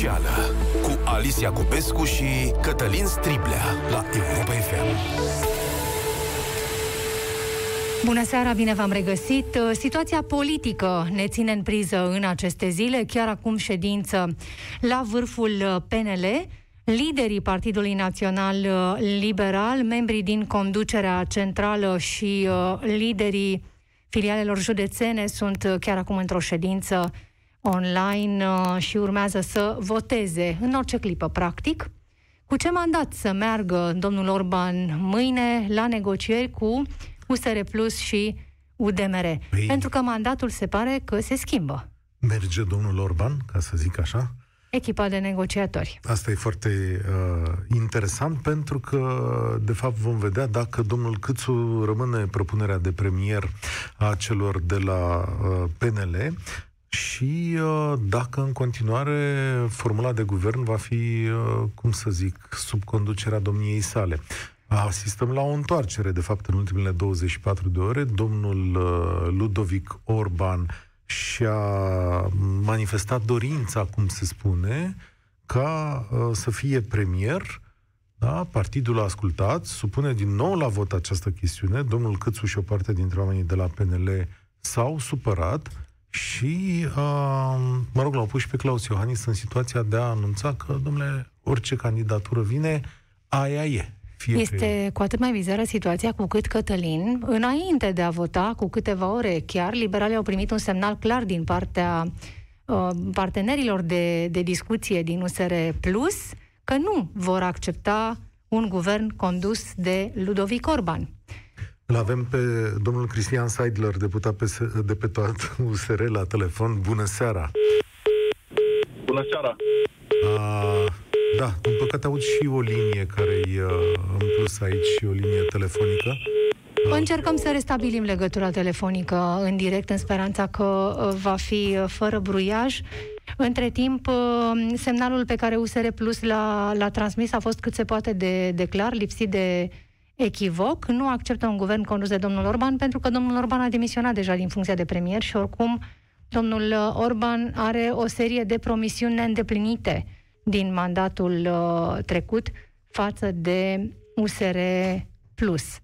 specială cu Alicia Cupescu și Cătălin Striblea la Europa FM. Bună seara, bine v-am regăsit. Situația politică ne ține în priză în aceste zile, chiar acum ședință la vârful PNL. Liderii Partidului Național Liberal, membrii din conducerea centrală și uh, liderii filialelor județene sunt chiar acum într-o ședință online uh, și urmează să voteze în orice clipă, practic. Cu ce mandat să meargă domnul Orban mâine la negocieri cu USR Plus și UDMR? Păi... Pentru că mandatul se pare că se schimbă. Merge domnul Orban, ca să zic așa? Echipa de negociatori. Asta e foarte uh, interesant pentru că, de fapt, vom vedea dacă domnul Câțu rămâne propunerea de premier a celor de la uh, PNL și uh, dacă în continuare formula de guvern va fi, uh, cum să zic, sub conducerea domniei sale. Asistăm la o întoarcere, de fapt, în ultimele 24 de ore. Domnul uh, Ludovic Orban și-a manifestat dorința, cum se spune, ca să fie premier. Da? Partidul a ascultat, supune din nou la vot această chestiune. Domnul Câțu și o parte dintre oamenii de la PNL s-au supărat și, uh, mă rog, l-au pus și pe Claus Iohannis în situația de a anunța că, domnule, orice candidatură vine, aia e. Fie este cu atât mai bizară situația cu cât Cătălin, înainte de a vota, cu câteva ore chiar, liberalii au primit un semnal clar din partea uh, partenerilor de, de discuție din USR Plus că nu vor accepta un guvern condus de Ludovic Orban. Îl avem pe domnul Cristian Seidler, deputat pe, deputat USR la telefon. Bună seara! Bună seara! A, da, în păcate aud și o linie care e în plus aici și o linie telefonică. Încercăm să restabilim legătura telefonică în direct în speranța că va fi fără bruiaj. Între timp, semnalul pe care USR Plus l-a, l-a transmis a fost cât se poate de, de clar, lipsit de echivoc, nu acceptă un guvern condus de domnul Orban, pentru că domnul Orban a demisionat deja din funcția de premier și oricum domnul Orban are o serie de promisiuni neîndeplinite din mandatul uh, trecut față de USR Plus.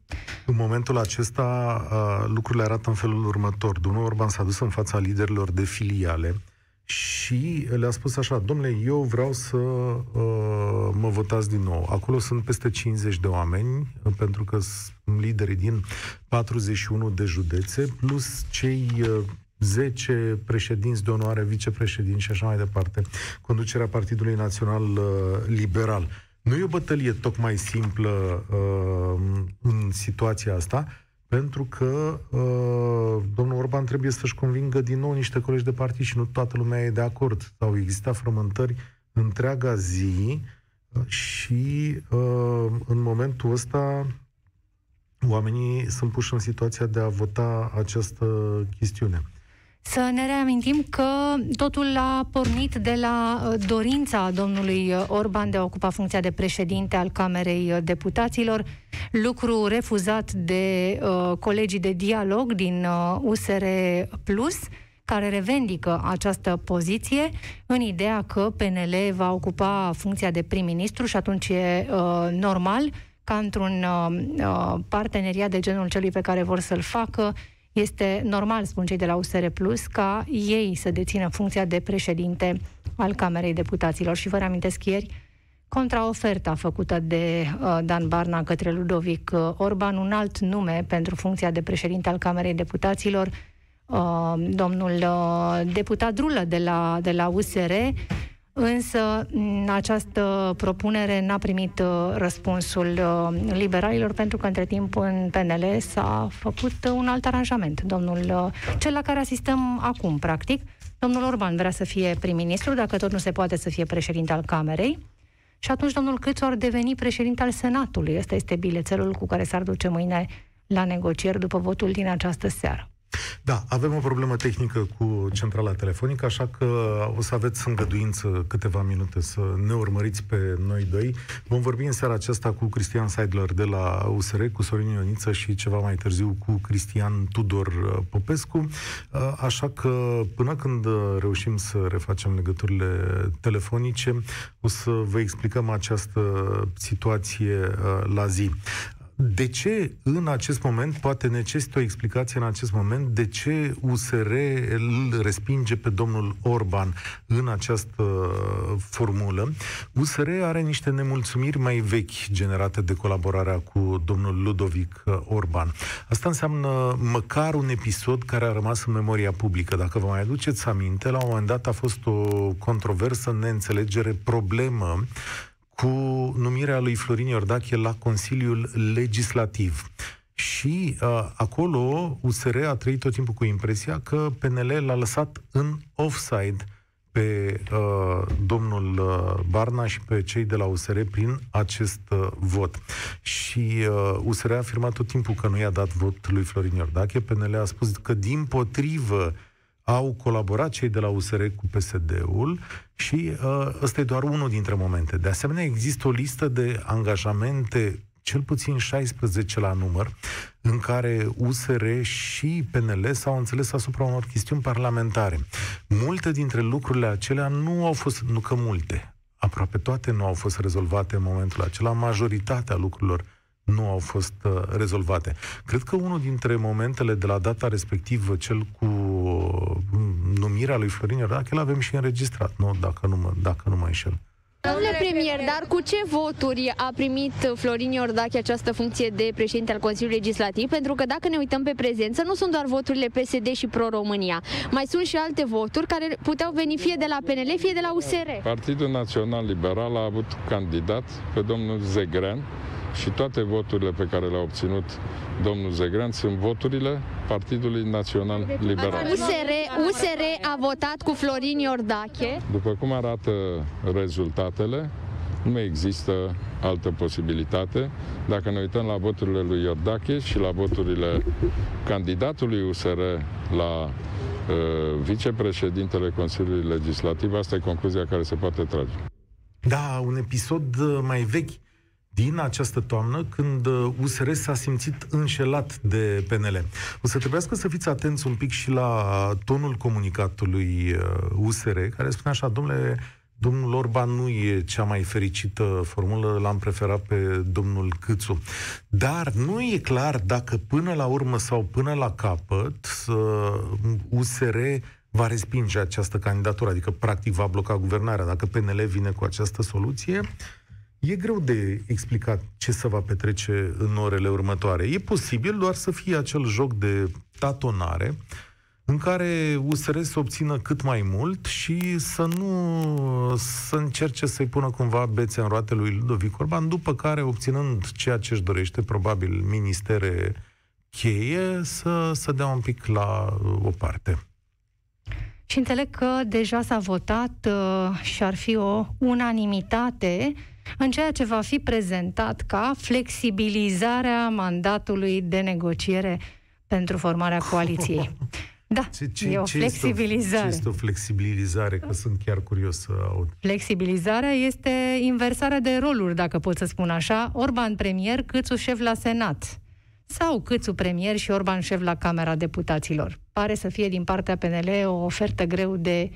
În momentul acesta, uh, lucrurile arată în felul următor. Domnul Orban s-a dus în fața liderilor de filiale, și le-a spus așa, domnule, eu vreau să uh, mă votați din nou. Acolo sunt peste 50 de oameni, pentru că sunt lideri din 41 de județe, plus cei uh, 10 președinți de onoare, vicepreședinți și așa mai departe, conducerea Partidului Național uh, Liberal. Nu e o bătălie tocmai simplă uh, în situația asta, pentru că uh, domnul Orban trebuie să-și convingă din nou niște colegi de partid și nu toată lumea e de acord. Au existat frământări întreaga zi uh, și uh, în momentul ăsta oamenii sunt puși în situația de a vota această chestiune. Să ne reamintim că totul a pornit de la uh, dorința domnului uh, Orban de a ocupa funcția de președinte al Camerei uh, Deputaților, lucru refuzat de uh, colegii de dialog din uh, USR Plus, care revendică această poziție în ideea că PNL va ocupa funcția de prim-ministru și atunci e uh, normal ca într-un uh, parteneriat de genul celui pe care vor să-l facă este normal, spun cei de la USR Plus, ca ei să dețină funcția de președinte al Camerei Deputaților. Și vă reamintesc ieri, contraoferta făcută de uh, Dan Barna către Ludovic uh, Orban, un alt nume pentru funcția de președinte al Camerei Deputaților, uh, domnul uh, deputat Drulă de la, de la USR, Însă această propunere n-a primit uh, răspunsul uh, liberalilor pentru că între timp în PNL s-a făcut un alt aranjament. Domnul, uh, cel la care asistăm acum, practic, domnul Orban vrea să fie prim-ministru, dacă tot nu se poate să fie președinte al Camerei, și atunci domnul Câțu ar deveni președinte al Senatului. Ăsta este bilețelul cu care s-ar duce mâine la negocieri după votul din această seară. Da, avem o problemă tehnică cu centrala telefonică, așa că o să aveți îngăduință câteva minute să ne urmăriți pe noi doi. Vom vorbi în seara aceasta cu Cristian Seidler de la USR, cu Sorin Ioniță și ceva mai târziu cu Cristian Tudor uh, Popescu. Uh, așa că până când uh, reușim să refacem legăturile telefonice, o să vă explicăm această situație la zi. De ce în acest moment, poate necesită o explicație în acest moment, de ce USR îl respinge pe domnul Orban în această formulă? USR are niște nemulțumiri mai vechi generate de colaborarea cu domnul Ludovic Orban. Asta înseamnă măcar un episod care a rămas în memoria publică. Dacă vă mai aduceți aminte, la un moment dat a fost o controversă, neînțelegere, problemă cu numirea lui Florin Iordache la Consiliul Legislativ. Și uh, acolo USR a trăit tot timpul cu impresia că PNL l-a lăsat în offside pe uh, domnul uh, Barna și pe cei de la USR prin acest uh, vot. Și uh, USR a afirmat tot timpul că nu i-a dat vot lui Florin Iordache. PNL a spus că din potrivă au colaborat cei de la USR cu PSD-ul și uh, ăsta e doar unul dintre momente. De asemenea, există o listă de angajamente, cel puțin 16 la număr, în care USR și PNL s-au înțeles asupra unor chestiuni parlamentare. Multe dintre lucrurile acelea nu au fost, nu că multe, aproape toate nu au fost rezolvate în momentul acela, majoritatea lucrurilor nu au fost uh, rezolvate. Cred că unul dintre momentele de la data respectivă, cel cu uh, numirea lui Florin Iordache, îl avem și înregistrat, nu? Dacă nu mă, dacă nu mă înșel. Domnule premier, dar cu ce voturi a primit Florin Iordache această funcție de președinte al Consiliului Legislativ? Pentru că dacă ne uităm pe prezență, nu sunt doar voturile PSD și Pro-România. Mai sunt și alte voturi care puteau veni fie de la PNL, fie de la USR. Partidul Național Liberal a avut candidat pe domnul Zegrean, și toate voturile pe care le-a obținut domnul Zegrean sunt voturile Partidului Național Liberal. USR, USR a votat cu Florin Iordache. După cum arată rezultatele, nu mai există altă posibilitate. Dacă ne uităm la voturile lui Iordache și la voturile candidatului USR la uh, vicepreședintele Consiliului Legislativ, asta e concluzia care se poate trage. Da, un episod uh, mai vechi din această toamnă, când USR uh, s-a simțit înșelat de PNL. O să trebuiască să fiți atenți un pic și la tonul comunicatului USR, uh, care spune așa, domnule, domnul Orban nu e cea mai fericită formulă, l-am preferat pe domnul Câțu. Dar nu e clar dacă până la urmă sau până la capăt USR va respinge această candidatură, adică practic va bloca guvernarea. Dacă PNL vine cu această soluție, E greu de explicat ce se va petrece în orele următoare. E posibil doar să fie acel joc de tatonare în care USR să obțină cât mai mult și să nu să încerce să-i pună cumva bețe în roate lui Ludovic Orban, după care, obținând ceea ce își dorește, probabil ministere cheie, să, să dea un pic la o parte. Și înțeleg că deja s-a votat uh, și ar fi o unanimitate în ceea ce va fi prezentat ca flexibilizarea mandatului de negociere pentru formarea coaliției. Da, ce, ce, e o ce flexibilizare. Este o, ce este o flexibilizare? Că sunt chiar curios să aud. Flexibilizarea este inversarea de roluri, dacă pot să spun așa. Orban premier, Câțu șef la Senat. Sau Câțu premier și Orban șef la Camera Deputaților. Pare să fie din partea PNL o ofertă greu de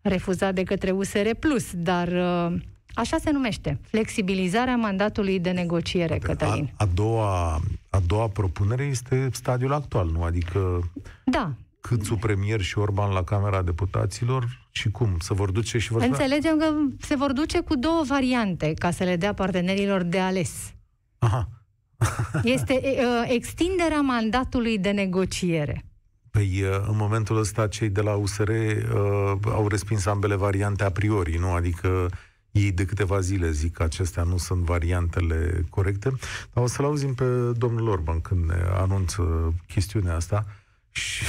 refuzat de către USR+, dar uh, Așa se numește, flexibilizarea mandatului de negociere, Cătălin. A, a, doua, a doua propunere este stadiul actual, nu? Adică da. Câțu premier și Orban la Camera Deputaților și cum? Se vor duce și vor... Înțelegem că se vor duce cu două variante ca să le dea partenerilor de ales. Aha. este uh, extinderea mandatului de negociere. Păi, în momentul ăsta, cei de la USR uh, au respins ambele variante a priori, nu? Adică ei de câteva zile zic că acestea nu sunt variantele corecte, dar o să-l auzim pe domnul Orban când ne anunță chestiunea asta și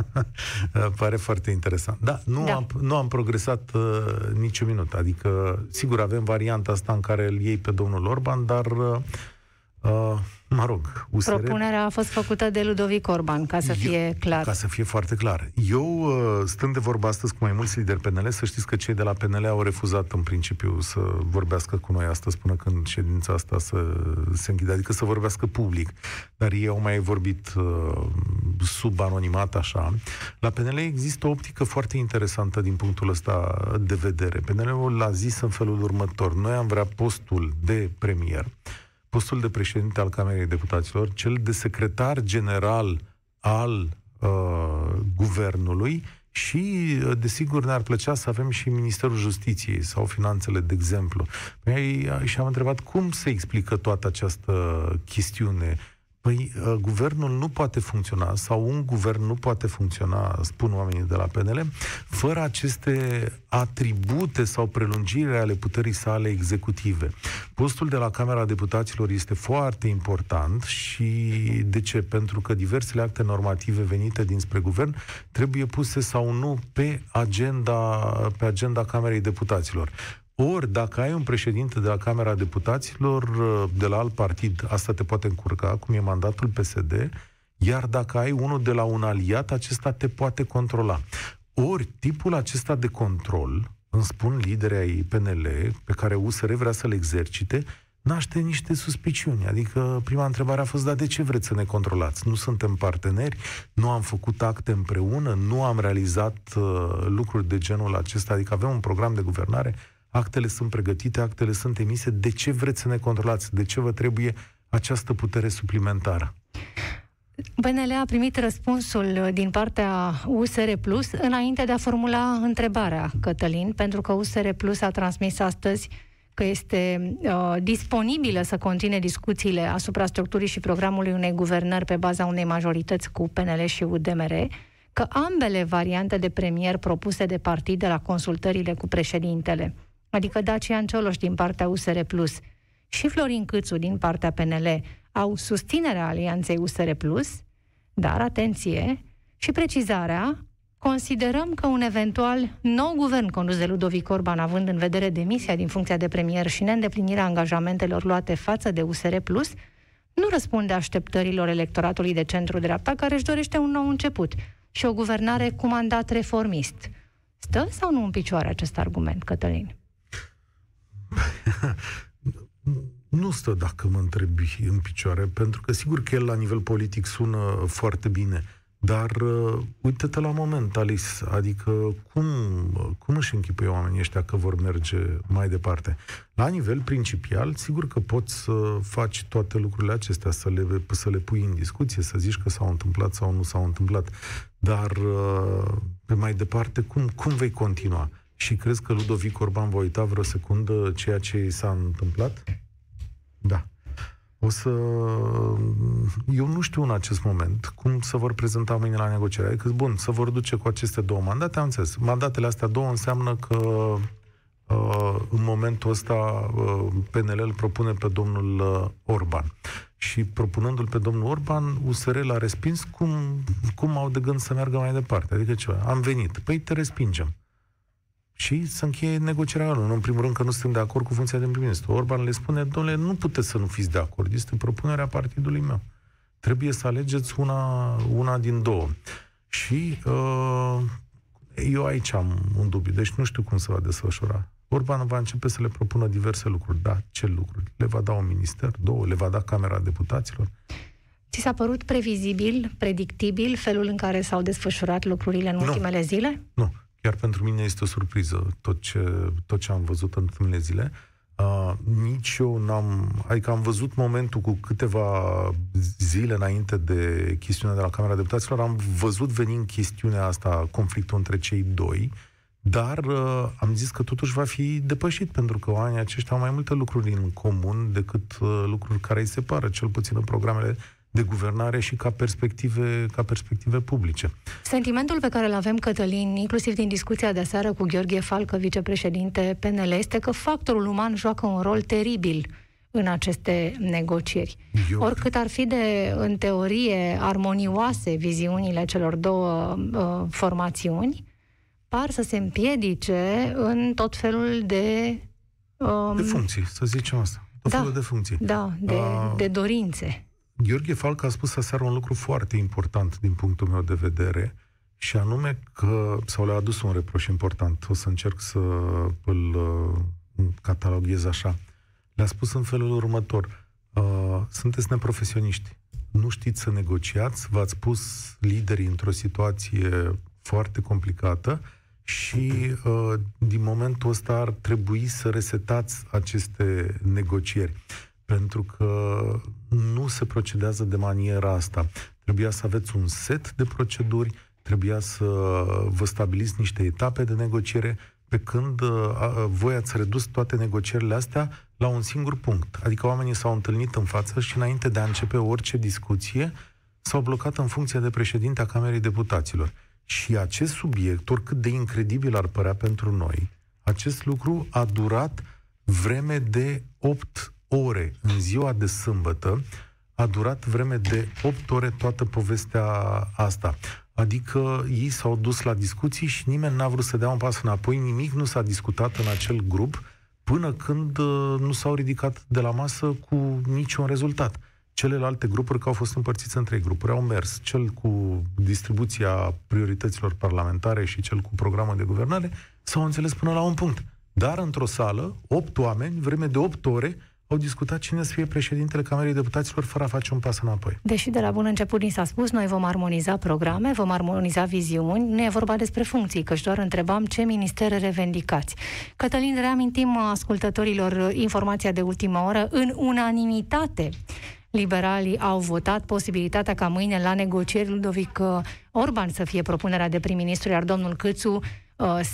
pare foarte interesant. Da, nu, da. Am, nu am progresat uh, niciun minut. Adică, sigur, avem varianta asta în care îl iei pe domnul Orban, dar uh, Uh, mă rog, USR... Propunerea a fost făcută de Ludovic Orban, ca să fie clar. Ca să fie foarte clar. Eu, uh, stând de vorba astăzi cu mai mulți lideri PNL, să știți că cei de la PNL au refuzat în principiu să vorbească cu noi astăzi până când ședința asta să se închide, adică să vorbească public. Dar ei au mai vorbit uh, sub anonimat, așa. La PNL există o optică foarte interesantă din punctul ăsta de vedere. PNL-ul l-a zis în felul următor. Noi am vrea postul de premier postul de președinte al Camerei Deputaților, cel de secretar general al uh, guvernului și, uh, desigur, ne-ar plăcea să avem și Ministerul Justiției sau Finanțele, de exemplu. Păi, și am întrebat cum se explică toată această chestiune Păi, uh, guvernul nu poate funcționa, sau un guvern nu poate funcționa, spun oamenii de la PNL, fără aceste atribute sau prelungire ale puterii sale executive. Postul de la Camera Deputaților este foarte important și de ce? Pentru că diversele acte normative venite dinspre guvern trebuie puse sau nu pe agenda, pe agenda Camerei Deputaților. Ori, dacă ai un președinte de la Camera Deputaților uh, de la alt partid, asta te poate încurca, cum e mandatul PSD, iar dacă ai unul de la un aliat, acesta te poate controla. Ori, tipul acesta de control, îmi spun liderii ai PNL, pe care USR vrea să-l exercite, naște niște suspiciuni. Adică prima întrebare a fost, dar de ce vreți să ne controlați? Nu suntem parteneri, nu am făcut acte împreună, nu am realizat uh, lucruri de genul acesta, adică avem un program de guvernare, actele sunt pregătite, actele sunt emise, de ce vreți să ne controlați? De ce vă trebuie această putere suplimentară? PNL a primit răspunsul din partea USR Plus înainte de a formula întrebarea, Cătălin, pentru că USR Plus a transmis astăzi că este uh, disponibilă să continue discuțiile asupra structurii și programului unei guvernări pe baza unei majorități cu PNL și UDMR, că ambele variante de premier propuse de partid de la consultările cu președintele adică Dacian Cioloș din partea USR Plus și Florin Câțu din partea PNL au susținerea alianței USR Plus, dar, atenție, și precizarea, considerăm că un eventual nou guvern condus de Ludovic Orban, având în vedere demisia din funcția de premier și neîndeplinirea angajamentelor luate față de USR Plus, nu răspunde așteptărilor electoratului de centru-dreapta care își dorește un nou început și o guvernare cu mandat reformist. Stă sau nu în picioare acest argument, Cătălin? nu stă, dacă mă întrebi, în picioare, pentru că sigur că el la nivel politic sună foarte bine, dar uh, uite-te la moment, Alice, adică cum, cum își închipuie oamenii ăștia că vor merge mai departe? La nivel principial, sigur că poți să faci toate lucrurile acestea, să le, să le pui în discuție, să zici că s-au întâmplat sau nu s-au întâmplat, dar uh, pe mai departe, cum, cum vei continua? Și crezi că Ludovic Orban va uita vreo secundă ceea ce s-a întâmplat? Da. O să... Eu nu știu în acest moment cum să vor prezenta mâine la negociere. Adică, bun, să vor duce cu aceste două mandate, am înțeles. Mandatele astea două înseamnă că uh, în momentul ăsta uh, PNL îl propune pe domnul uh, Orban. Și propunându-l pe domnul Orban, USR l-a respins cum, cum au de gând să meargă mai departe. Adică ce? Am venit. Păi te respingem și să încheie negocierea lor. În primul rând că nu suntem de acord cu funcția de prim-ministru. Orban le spune, domnule, nu puteți să nu fiți de acord. Este propunerea partidului meu. Trebuie să alegeți una, una din două. Și uh, eu aici am un dubiu, deci nu știu cum se va desfășura. Orban va începe să le propună diverse lucruri. Da, ce lucruri? Le va da un minister, două, le va da Camera Deputaților. Ți s-a părut previzibil, predictibil felul în care s-au desfășurat lucrurile în nu. ultimele zile? Nu. Chiar pentru mine este o surpriză tot ce, tot ce am văzut în ultimele zile. Uh, nici eu n-am... Adică am văzut momentul cu câteva zile înainte de chestiunea de la Camera Deputaților, am văzut venind chestiunea asta, conflictul între cei doi, dar uh, am zis că totuși va fi depășit, pentru că oamenii aceștia au mai multe lucruri în comun decât uh, lucruri care îi separă, cel puțin în programele de guvernare și ca perspective, ca perspective publice. Sentimentul pe care îl avem, Cătălin, inclusiv din discuția de seară cu Gheorghe Falcă, vicepreședinte PNL, este că factorul uman joacă un rol teribil în aceste negocieri. Eu... Oricât ar fi de, în teorie, armonioase viziunile celor două uh, formațiuni, par să se împiedice în tot felul de... Um... De funcții, să zicem asta tot Da. felul de funcții. Da, de, Ah. de dorințe. Gheorghe Falcă a spus aseară un lucru foarte important din punctul meu de vedere, și anume că, sau le-a adus un reproș important, o să încerc să îl uh, cataloghez așa. Le-a spus în felul următor, uh, sunteți neprofesioniști, nu știți să negociați, v-ați pus liderii într-o situație foarte complicată și uh, din momentul ăsta ar trebui să resetați aceste negocieri pentru că nu se procedează de maniera asta. Trebuia să aveți un set de proceduri, trebuia să vă stabiliți niște etape de negociere, pe când uh, a, voi ați redus toate negocierile astea la un singur punct. Adică oamenii s-au întâlnit în față și înainte de a începe orice discuție, s-au blocat în funcție de președinte a Camerei Deputaților. Și acest subiect, oricât de incredibil ar părea pentru noi, acest lucru a durat vreme de 8 ore în ziua de sâmbătă, a durat vreme de 8 ore toată povestea asta. Adică ei s-au dus la discuții și nimeni n-a vrut să dea un pas înapoi, nimic nu s-a discutat în acel grup până când uh, nu s-au ridicat de la masă cu niciun rezultat. Celelalte grupuri, care au fost împărțiți în trei grupuri, au mers. Cel cu distribuția priorităților parlamentare și cel cu programul de guvernare s-au înțeles până la un punct. Dar într-o sală, opt oameni, vreme de opt ore, au discutat cine să fie președintele Camerei Deputaților fără a face un pas înapoi. Deși de la bun început ni s-a spus, noi vom armoniza programe, vom armoniza viziuni, nu e vorba despre funcții, căci doar întrebam ce ministere revendicați. Cătălin, reamintim ascultătorilor informația de ultimă oră, în unanimitate liberalii au votat posibilitatea ca mâine la negocieri Ludovic uh, Orban să fie propunerea de prim-ministru, iar domnul Câțu uh,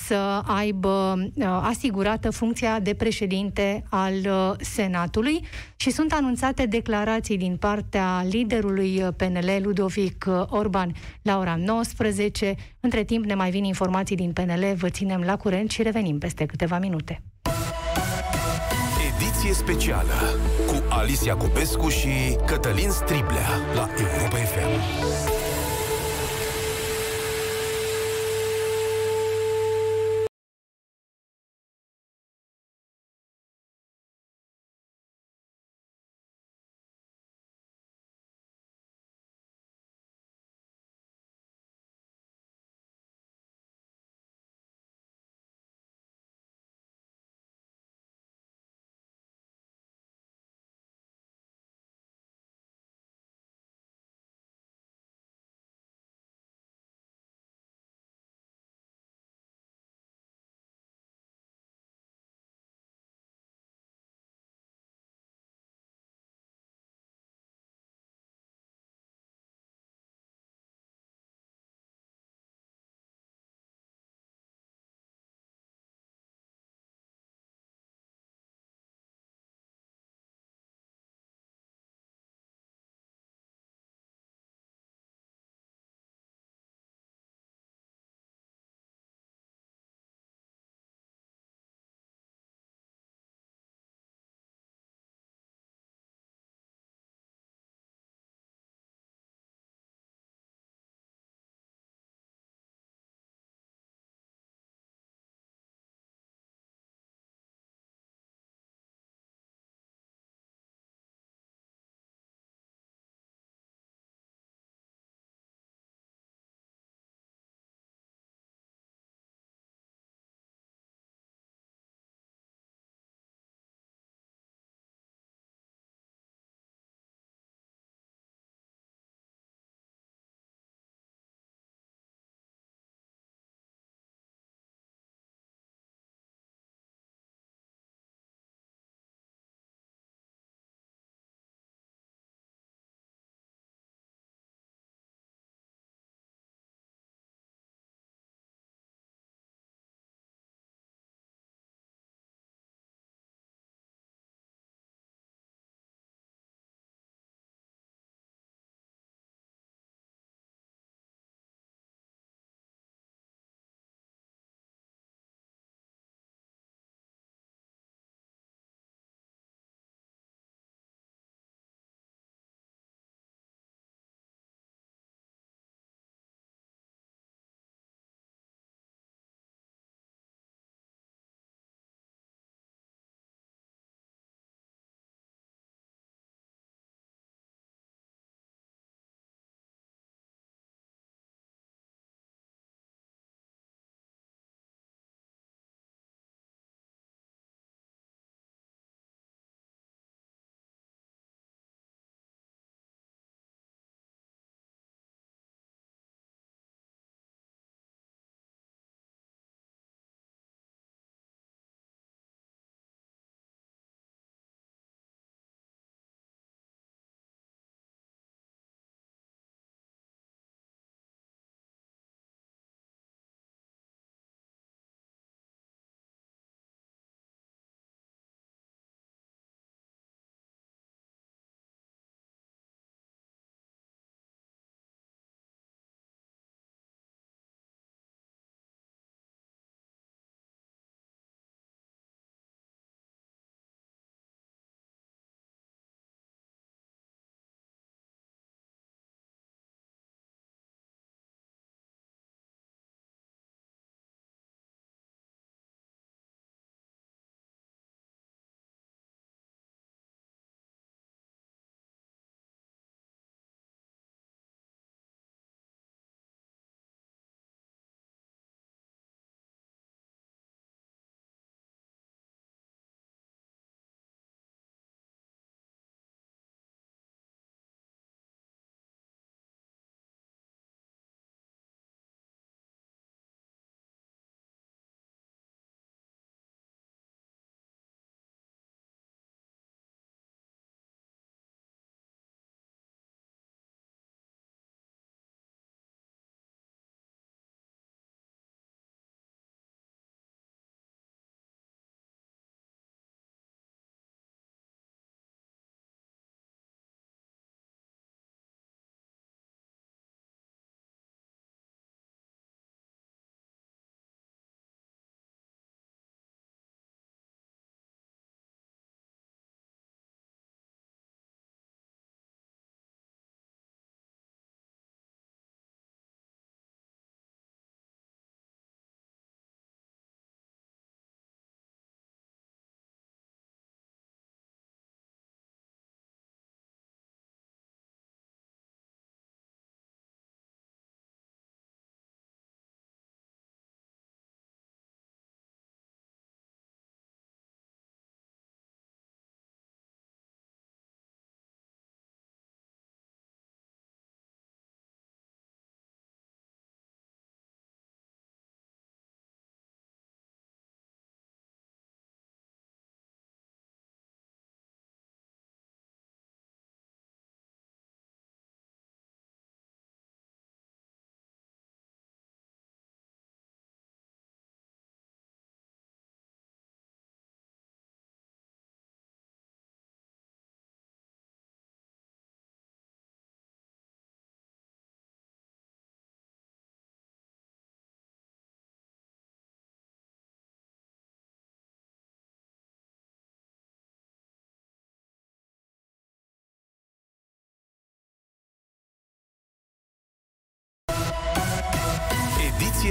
să aibă uh, asigurată funcția de președinte al uh, Senatului și sunt anunțate declarații din partea liderului uh, PNL, Ludovic uh, Orban, la ora 19. Între timp ne mai vin informații din PNL, vă ținem la curent și revenim peste câteva minute. Ediție specială cu Alicia Cupescu și Cătălin Striblea la Europa FM.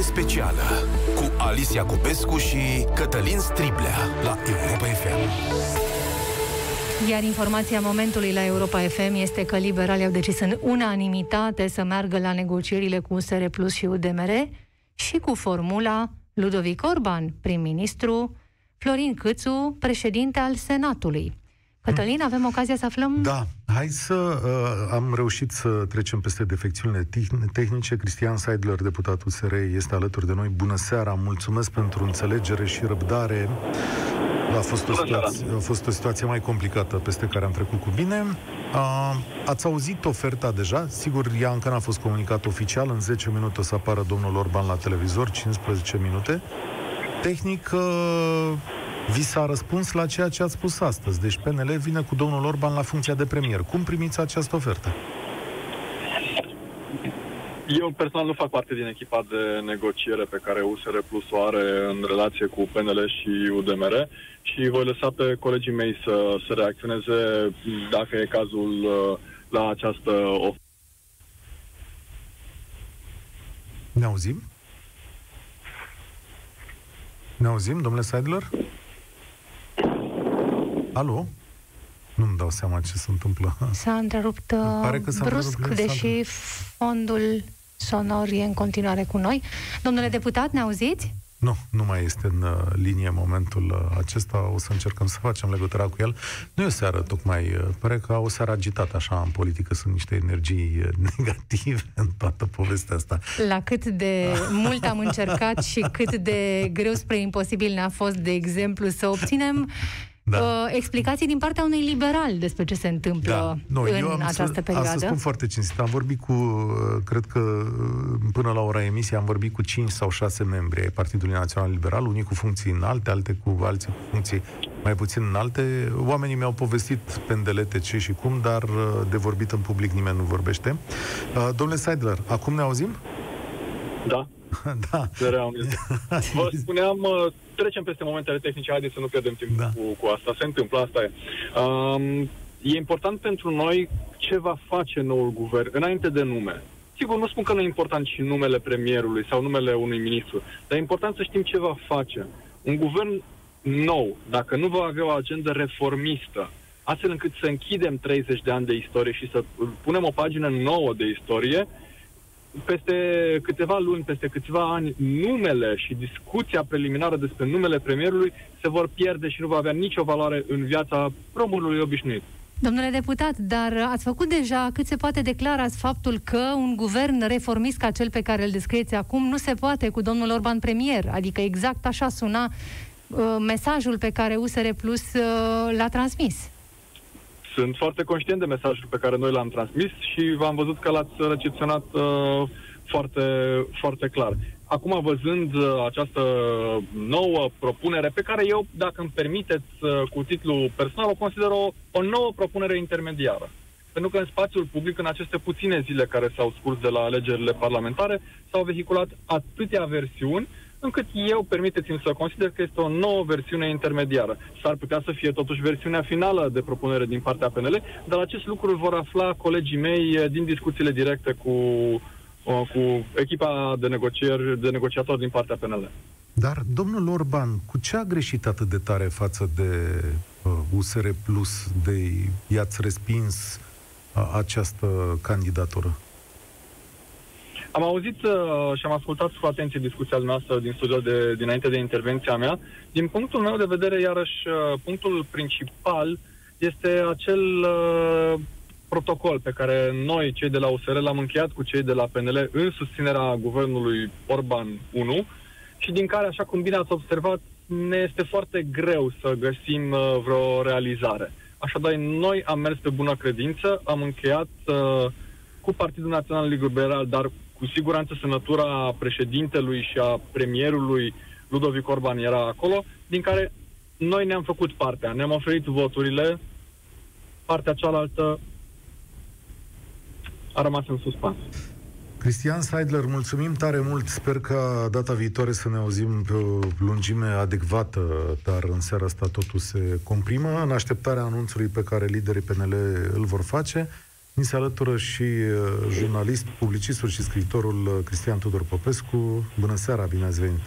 Ediție specială cu Alicia Cupescu și Cătălin Striblea la Europa FM. Iar informația momentului la Europa FM este că liberalii au decis în unanimitate să meargă la negocierile cu USR Plus și UDMR și cu formula Ludovic Orban, prim-ministru, Florin Câțu, președinte al Senatului. Cătălin, avem ocazia să aflăm... Da, hai să... Uh, am reușit să trecem peste defecțiunile tehnice. Cristian Seidler, deputatul SR, este alături de noi. Bună seara, mulțumesc pentru înțelegere și răbdare. A fost, o situație, a fost o situație mai complicată peste care am trecut cu bine. Uh, ați auzit oferta deja? Sigur, ea încă n-a fost comunicat oficial. În 10 minute o să apară domnul Orban la televizor, 15 minute. Tehnic, uh, vi s-a răspuns la ceea ce ați spus astăzi. Deci PNL vine cu domnul Orban la funcția de premier. Cum primiți această ofertă? Eu personal nu fac parte din echipa de negociere pe care USR Plus o are în relație cu PNL și UDMR și voi lăsa pe colegii mei să, să reacționeze dacă e cazul uh, la această ofertă. Ne auzim? Ne auzim, domnule Seidler? Alo? Nu-mi dau seama ce se întâmplă. S-a întrerupt Pare că s-a brusc, întrerupt, deși fondul sonor e în continuare cu noi. Domnule deputat, ne auziți? Nu, nu mai este în uh, linie momentul uh, acesta. O să încercăm să facem legătura cu el. Nu e o seară tocmai, uh, pare că o seară agitată așa în politică. Sunt niște energii negative în toată povestea asta. La cât de mult am încercat și cât de greu spre imposibil ne-a fost, de exemplu, să obținem da. uh, explicații din partea unui liberal despre ce se întâmplă da. no, în eu am această să, perioadă. Am să spun foarte cinstit. Am vorbit cu, uh, cred că uh, până la ora emisiei, am vorbit cu 5 sau 6 membri ai Partidului Național Liberal, unii cu funcții înalte, alte cu alții cu funcții mai puțin înalte. Oamenii mi-au povestit pendelete ce și cum, dar uh, de vorbit în public nimeni nu vorbește. Uh, domnule Seidler, acum ne auzim? Da. da. Vă spuneam, uh, trecem peste momentele tehnice, haideți să nu pierdem timp da. cu, cu asta. Se întâmplă, asta e. Um, e important pentru noi ce va face noul guvern înainte de nume. Sigur, nu spun că nu e important și numele premierului sau numele unui ministru, dar e important să știm ce va face. Un guvern nou, dacă nu va avea o agendă reformistă, astfel încât să închidem 30 de ani de istorie și să punem o pagină nouă de istorie, peste câteva luni, peste câțiva ani, numele și discuția preliminară despre numele premierului se vor pierde și nu va avea nicio valoare în viața românului obișnuit. Domnule deputat, dar ați făcut deja cât se poate declarați faptul că un guvern reformist ca cel pe care îl descrieți acum nu se poate cu domnul Orban premier, adică exact așa suna uh, mesajul pe care USR Plus uh, l-a transmis. Sunt foarte conștient de mesajul pe care noi l-am transmis și v-am văzut că l-ați recepționat uh, foarte, foarte clar. Acum, văzând uh, această nouă propunere, pe care eu, dacă îmi permiteți, uh, cu titlu personal, o consider o, o nouă propunere intermediară. Pentru că în spațiul public, în aceste puține zile care s-au scurs de la alegerile parlamentare, s-au vehiculat atâtea versiuni încât eu, permiteți-mi să consider că este o nouă versiune intermediară. S-ar putea să fie totuși versiunea finală de propunere din partea PNL, dar acest lucru îl vor afla colegii mei eh, din discuțiile directe cu, eh, cu echipa de negocieri, de negociatori din partea PNL. Dar, domnul Orban, cu ce a greșit atât de tare față de uh, USR Plus, de i-ați respins uh, această candidatură? Am auzit uh, și am ascultat cu atenție discuția noastră din studio de, dinainte de intervenția mea. Din punctul meu de vedere, iarăși, uh, punctul principal este acel uh, protocol pe care noi, cei de la USR, l-am încheiat cu cei de la PNL în susținerea guvernului Orban 1 și din care, așa cum bine ați observat, ne este foarte greu să găsim uh, vreo realizare. Așadar, noi am mers pe bună credință, am încheiat uh, cu Partidul Național Liberal, dar cu siguranță semnătura președintelui și a premierului Ludovic Orban era acolo, din care noi ne-am făcut partea, ne-am oferit voturile, partea cealaltă a rămas în suspans. Cristian Seidler, mulțumim tare mult. Sper că data viitoare să ne auzim pe o lungime adecvată, dar în seara asta totul se comprimă. În așteptarea anunțului pe care liderii PNL îl vor face, Mi se alătură și uh, jurnalist, publicistul și scriitorul uh, Cristian Tudor Popescu. Bună seara, bine ați venit!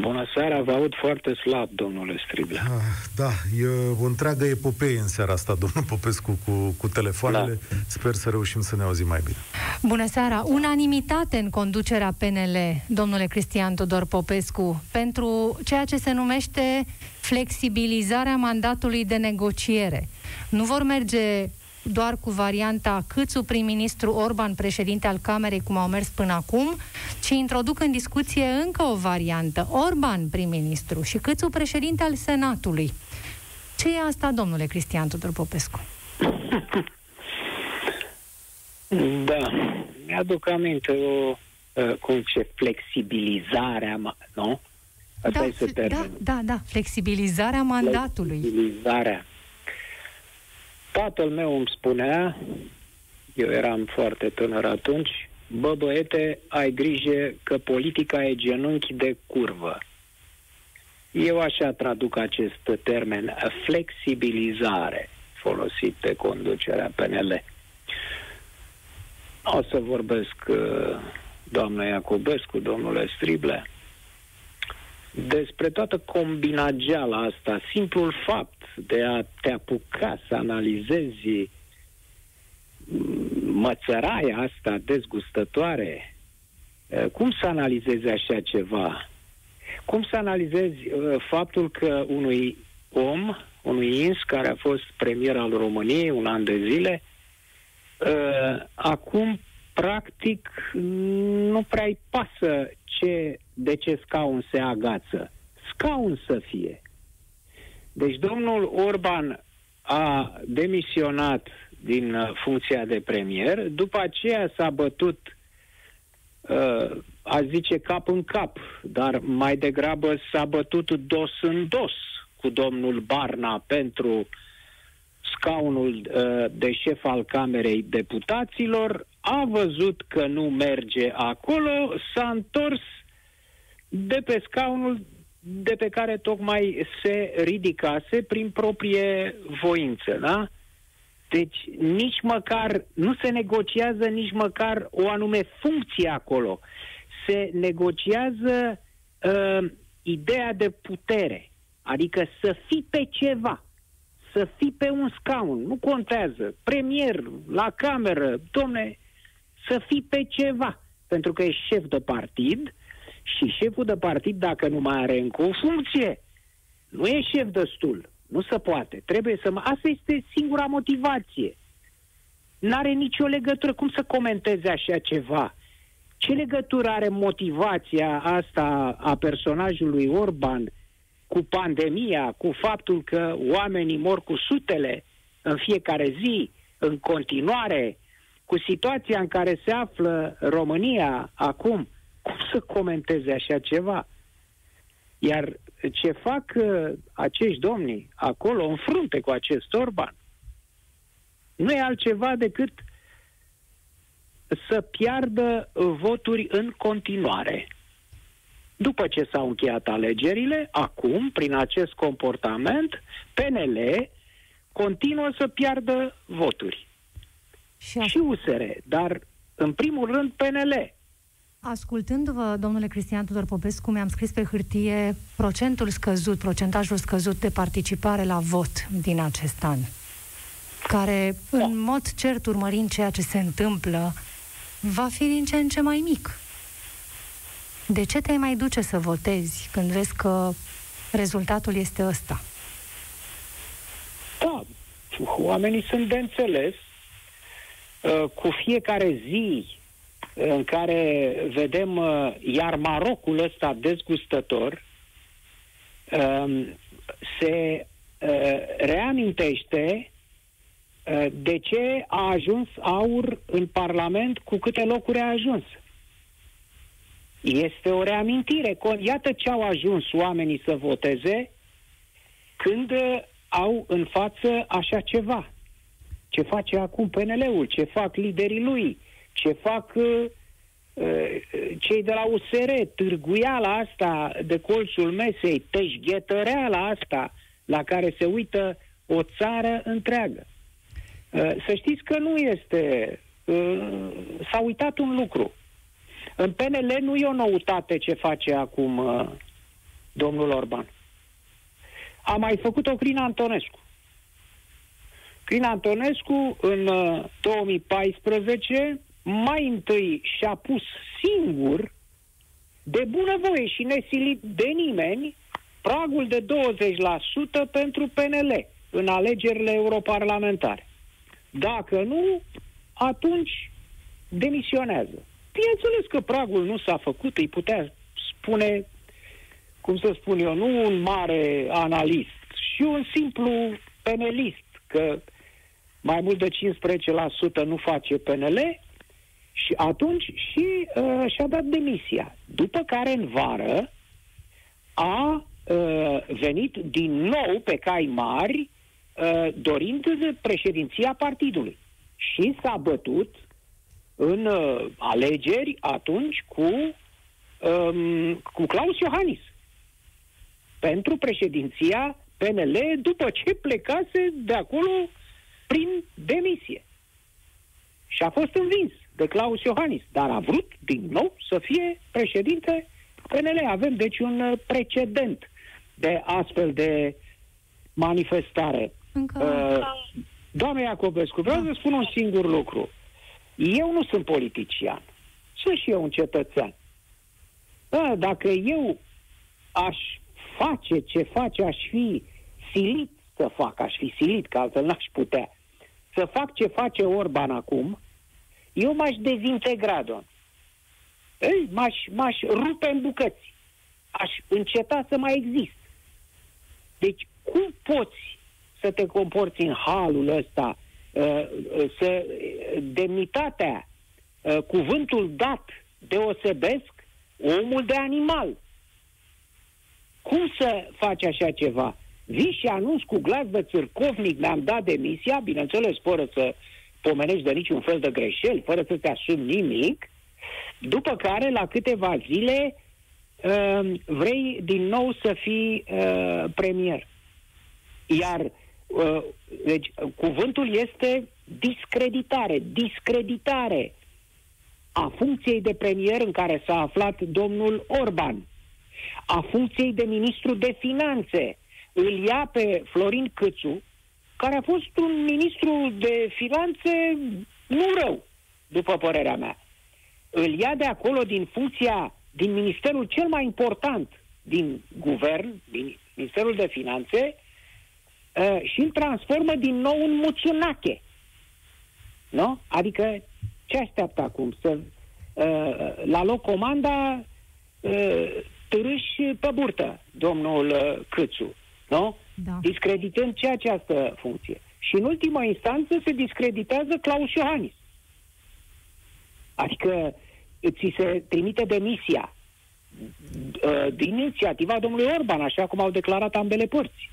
Bună seara, vă aud foarte slab, domnule Striblea. Ah, da, e o întreagă epopee în seara asta, domnul Popescu, cu, cu telefoanele. Da. Sper să reușim să ne auzim mai bine. Bună seara! Unanimitate în conducerea PNL, domnule Cristian Tudor Popescu, pentru ceea ce se numește flexibilizarea mandatului de negociere. Nu vor merge doar cu varianta Câțu prim-ministru Orban președinte al Camerei, cum au mers până acum, ci introduc în discuție încă o variantă, Orban prim-ministru și Câțu președinte al Senatului. Ce e asta, domnule Cristian Tudor Popescu? Da, mi-aduc aminte o, uh, cum ce, flexibilizarea, nu? Asta da, este termenul. Da, da, da, flexibilizarea mandatului. Flexibilizarea. Tatăl meu îmi spunea, eu eram foarte tânăr atunci, bă băiete, ai grijă că politica e genunchi de curvă. Eu așa traduc acest termen, flexibilizare, folosit de conducerea PNL. O să vorbesc uh, doamna Iacobescu, domnule Strible, despre toată combinageala asta, simplul fapt de a te apuca să analizezi mățăraia asta dezgustătoare, cum să analizezi așa ceva? Cum să analizezi faptul că unui om, unui ins care a fost premier al României un an de zile, acum practic nu prea-i pasă ce, de ce scaun se agață. Scaun să fie. Deci domnul Orban a demisionat din uh, funcția de premier, după aceea s-a bătut, uh, a zice cap în cap, dar mai degrabă s-a bătut dos în dos cu domnul Barna pentru scaunul uh, de șef al Camerei Deputaților, a văzut că nu merge acolo, s-a întors de pe scaunul de pe care tocmai se ridicase prin proprie voință, da? Deci nici măcar nu se negociază nici măcar o anume funcție acolo. Se negociază uh, ideea de putere, adică să fii pe ceva, să fii pe un scaun, nu contează, premier, la cameră, domne, să fii pe ceva, pentru că ești șef de partid, și șeful de partid, dacă nu mai are încă o funcție, nu e șef destul. Nu se poate. Trebuie să... Mă... Asta este singura motivație. N-are nicio legătură. Cum să comenteze așa ceva? Ce legătură are motivația asta a personajului Orban cu pandemia, cu faptul că oamenii mor cu sutele în fiecare zi, în continuare, cu situația în care se află România acum? Cum să comenteze așa ceva? Iar ce fac uh, acești domni acolo, în frunte cu acest Orban, nu e altceva decât să piardă voturi în continuare. După ce s-au încheiat alegerile, acum, prin acest comportament, PNL continuă să piardă voturi. Și, și USR, dar în primul rând PNL. Ascultându-vă, domnule Cristian Tudor Popescu, mi-am scris pe hârtie procentul scăzut, procentajul scăzut de participare la vot din acest an, care, în mod cert, urmărind ceea ce se întâmplă, va fi din ce în ce mai mic. De ce te mai duce să votezi când vezi că rezultatul este ăsta? Da, oamenii sunt de înțeles. Uh, cu fiecare zi în care vedem uh, iar Marocul ăsta dezgustător um, se uh, reamintește uh, de ce a ajuns aur în Parlament, cu câte locuri a ajuns. Este o reamintire. Iată ce au ajuns oamenii să voteze când au în față așa ceva. Ce face acum PNL-ul, ce fac liderii lui, ce fac uh, uh, cei de la USR, târguiala asta de colțul mesei, teșghetăreala asta la care se uită o țară întreagă. Să știți că nu este... S-a uitat un lucru. În PNL nu e o noutate ce face acum domnul Orban. A mai făcut-o Crin Antonescu. Crin Antonescu, în 2014, mai întâi și-a pus singur, de bunăvoie și nesilit de nimeni, pragul de 20% pentru PNL în alegerile europarlamentare. Dacă nu, atunci demisionează. Bineînțeles că pragul nu s-a făcut, îi putea spune, cum să spun eu, nu un mare analist, și un simplu penelist, că mai mult de 15% nu face PNL, și atunci și uh, și-a dat demisia. După care în vară a uh, venit din nou pe cai mari uh, dorind președinția partidului. Și s-a bătut în uh, alegeri atunci cu, um, cu Claus Iohannis pentru președinția PNL după ce plecase de acolo prin demisie. Și a fost învins de Claus Iohannis, dar a vrut din nou să fie președinte PNL. Avem deci un uh, precedent de astfel de manifestare. Încă... Uh, doamne Iacobescu, vreau da. să spun un singur lucru. Eu nu sunt politician. Sunt și eu un cetățean. Da, dacă eu aș face ce face, aș fi silit să fac, aș fi silit, că altfel n-aș putea. Să fac ce face Orban acum, eu m-aș dezintegra, domn. Ei, m-aș, m-aș rupe în bucăți. Aș înceta să mai exist. Deci, cum poți să te comporți în halul ăsta, uh, uh, să demnitatea, uh, cuvântul dat deosebesc omul de animal. Cum să faci așa ceva? Vii și anunț cu glas de țârcovnic, mi-am dat demisia, bineînțeles, fără să pomenești de niciun fel de greșeli, fără să te asumi nimic, după care, la câteva zile, uh, vrei din nou să fii uh, premier. Iar uh, deci, cuvântul este discreditare, discreditare a funcției de premier în care s-a aflat domnul Orban, a funcției de ministru de finanțe. Îl ia pe Florin Câțu, care a fost un ministru de finanțe nu rău, după părerea mea. Îl ia de acolo din funcția, din ministerul cel mai important din guvern, din Ministerul de Finanțe, uh, și îl transformă din nou în muțunache. Nu? Adică ce așteaptă acum? Să uh, la loc comanda uh, târâși pe burtă, domnul uh, Câțu. Nu? Da. Discreditând ce această funcție. Și în ultima instanță se discreditează Claus Iohannis. Adică ți se trimite demisia uh, din inițiativa domnului Orban, așa cum au declarat ambele părți.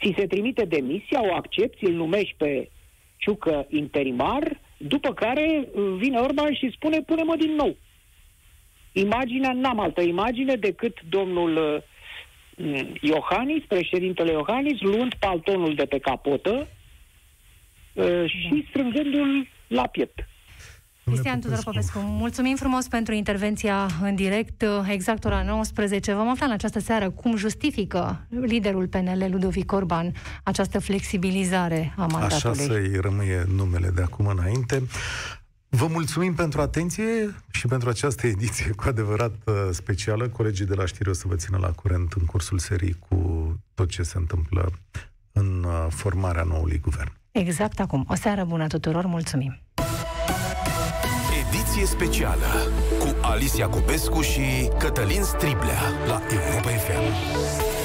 Ți se trimite demisia, o accepti, îl numești pe Ciucă interimar, după care uh, vine Orban și spune pune-mă din nou. Imaginea, n-am altă imagine decât domnul uh, Mm, Iohannis, președintele Iohannis, luând paltonul de pe capotă uh, și da. strângându-l la piept. Cristian Tudor Popescu, mulțumim frumos pentru intervenția în direct, exact ora 19. Vom afla în această seară cum justifică liderul PNL, Ludovic Orban, această flexibilizare a mandatului. Așa să-i rămâie numele de acum înainte. Vă mulțumim pentru atenție și pentru această ediție cu adevărat uh, specială. Colegii de la știri o să vă țină la curent în cursul serii cu tot ce se întâmplă în uh, formarea noului guvern. Exact acum. O seară bună tuturor, mulțumim! Ediție specială cu Alicia Cupescu și Cătălin Striblea la Europa FM.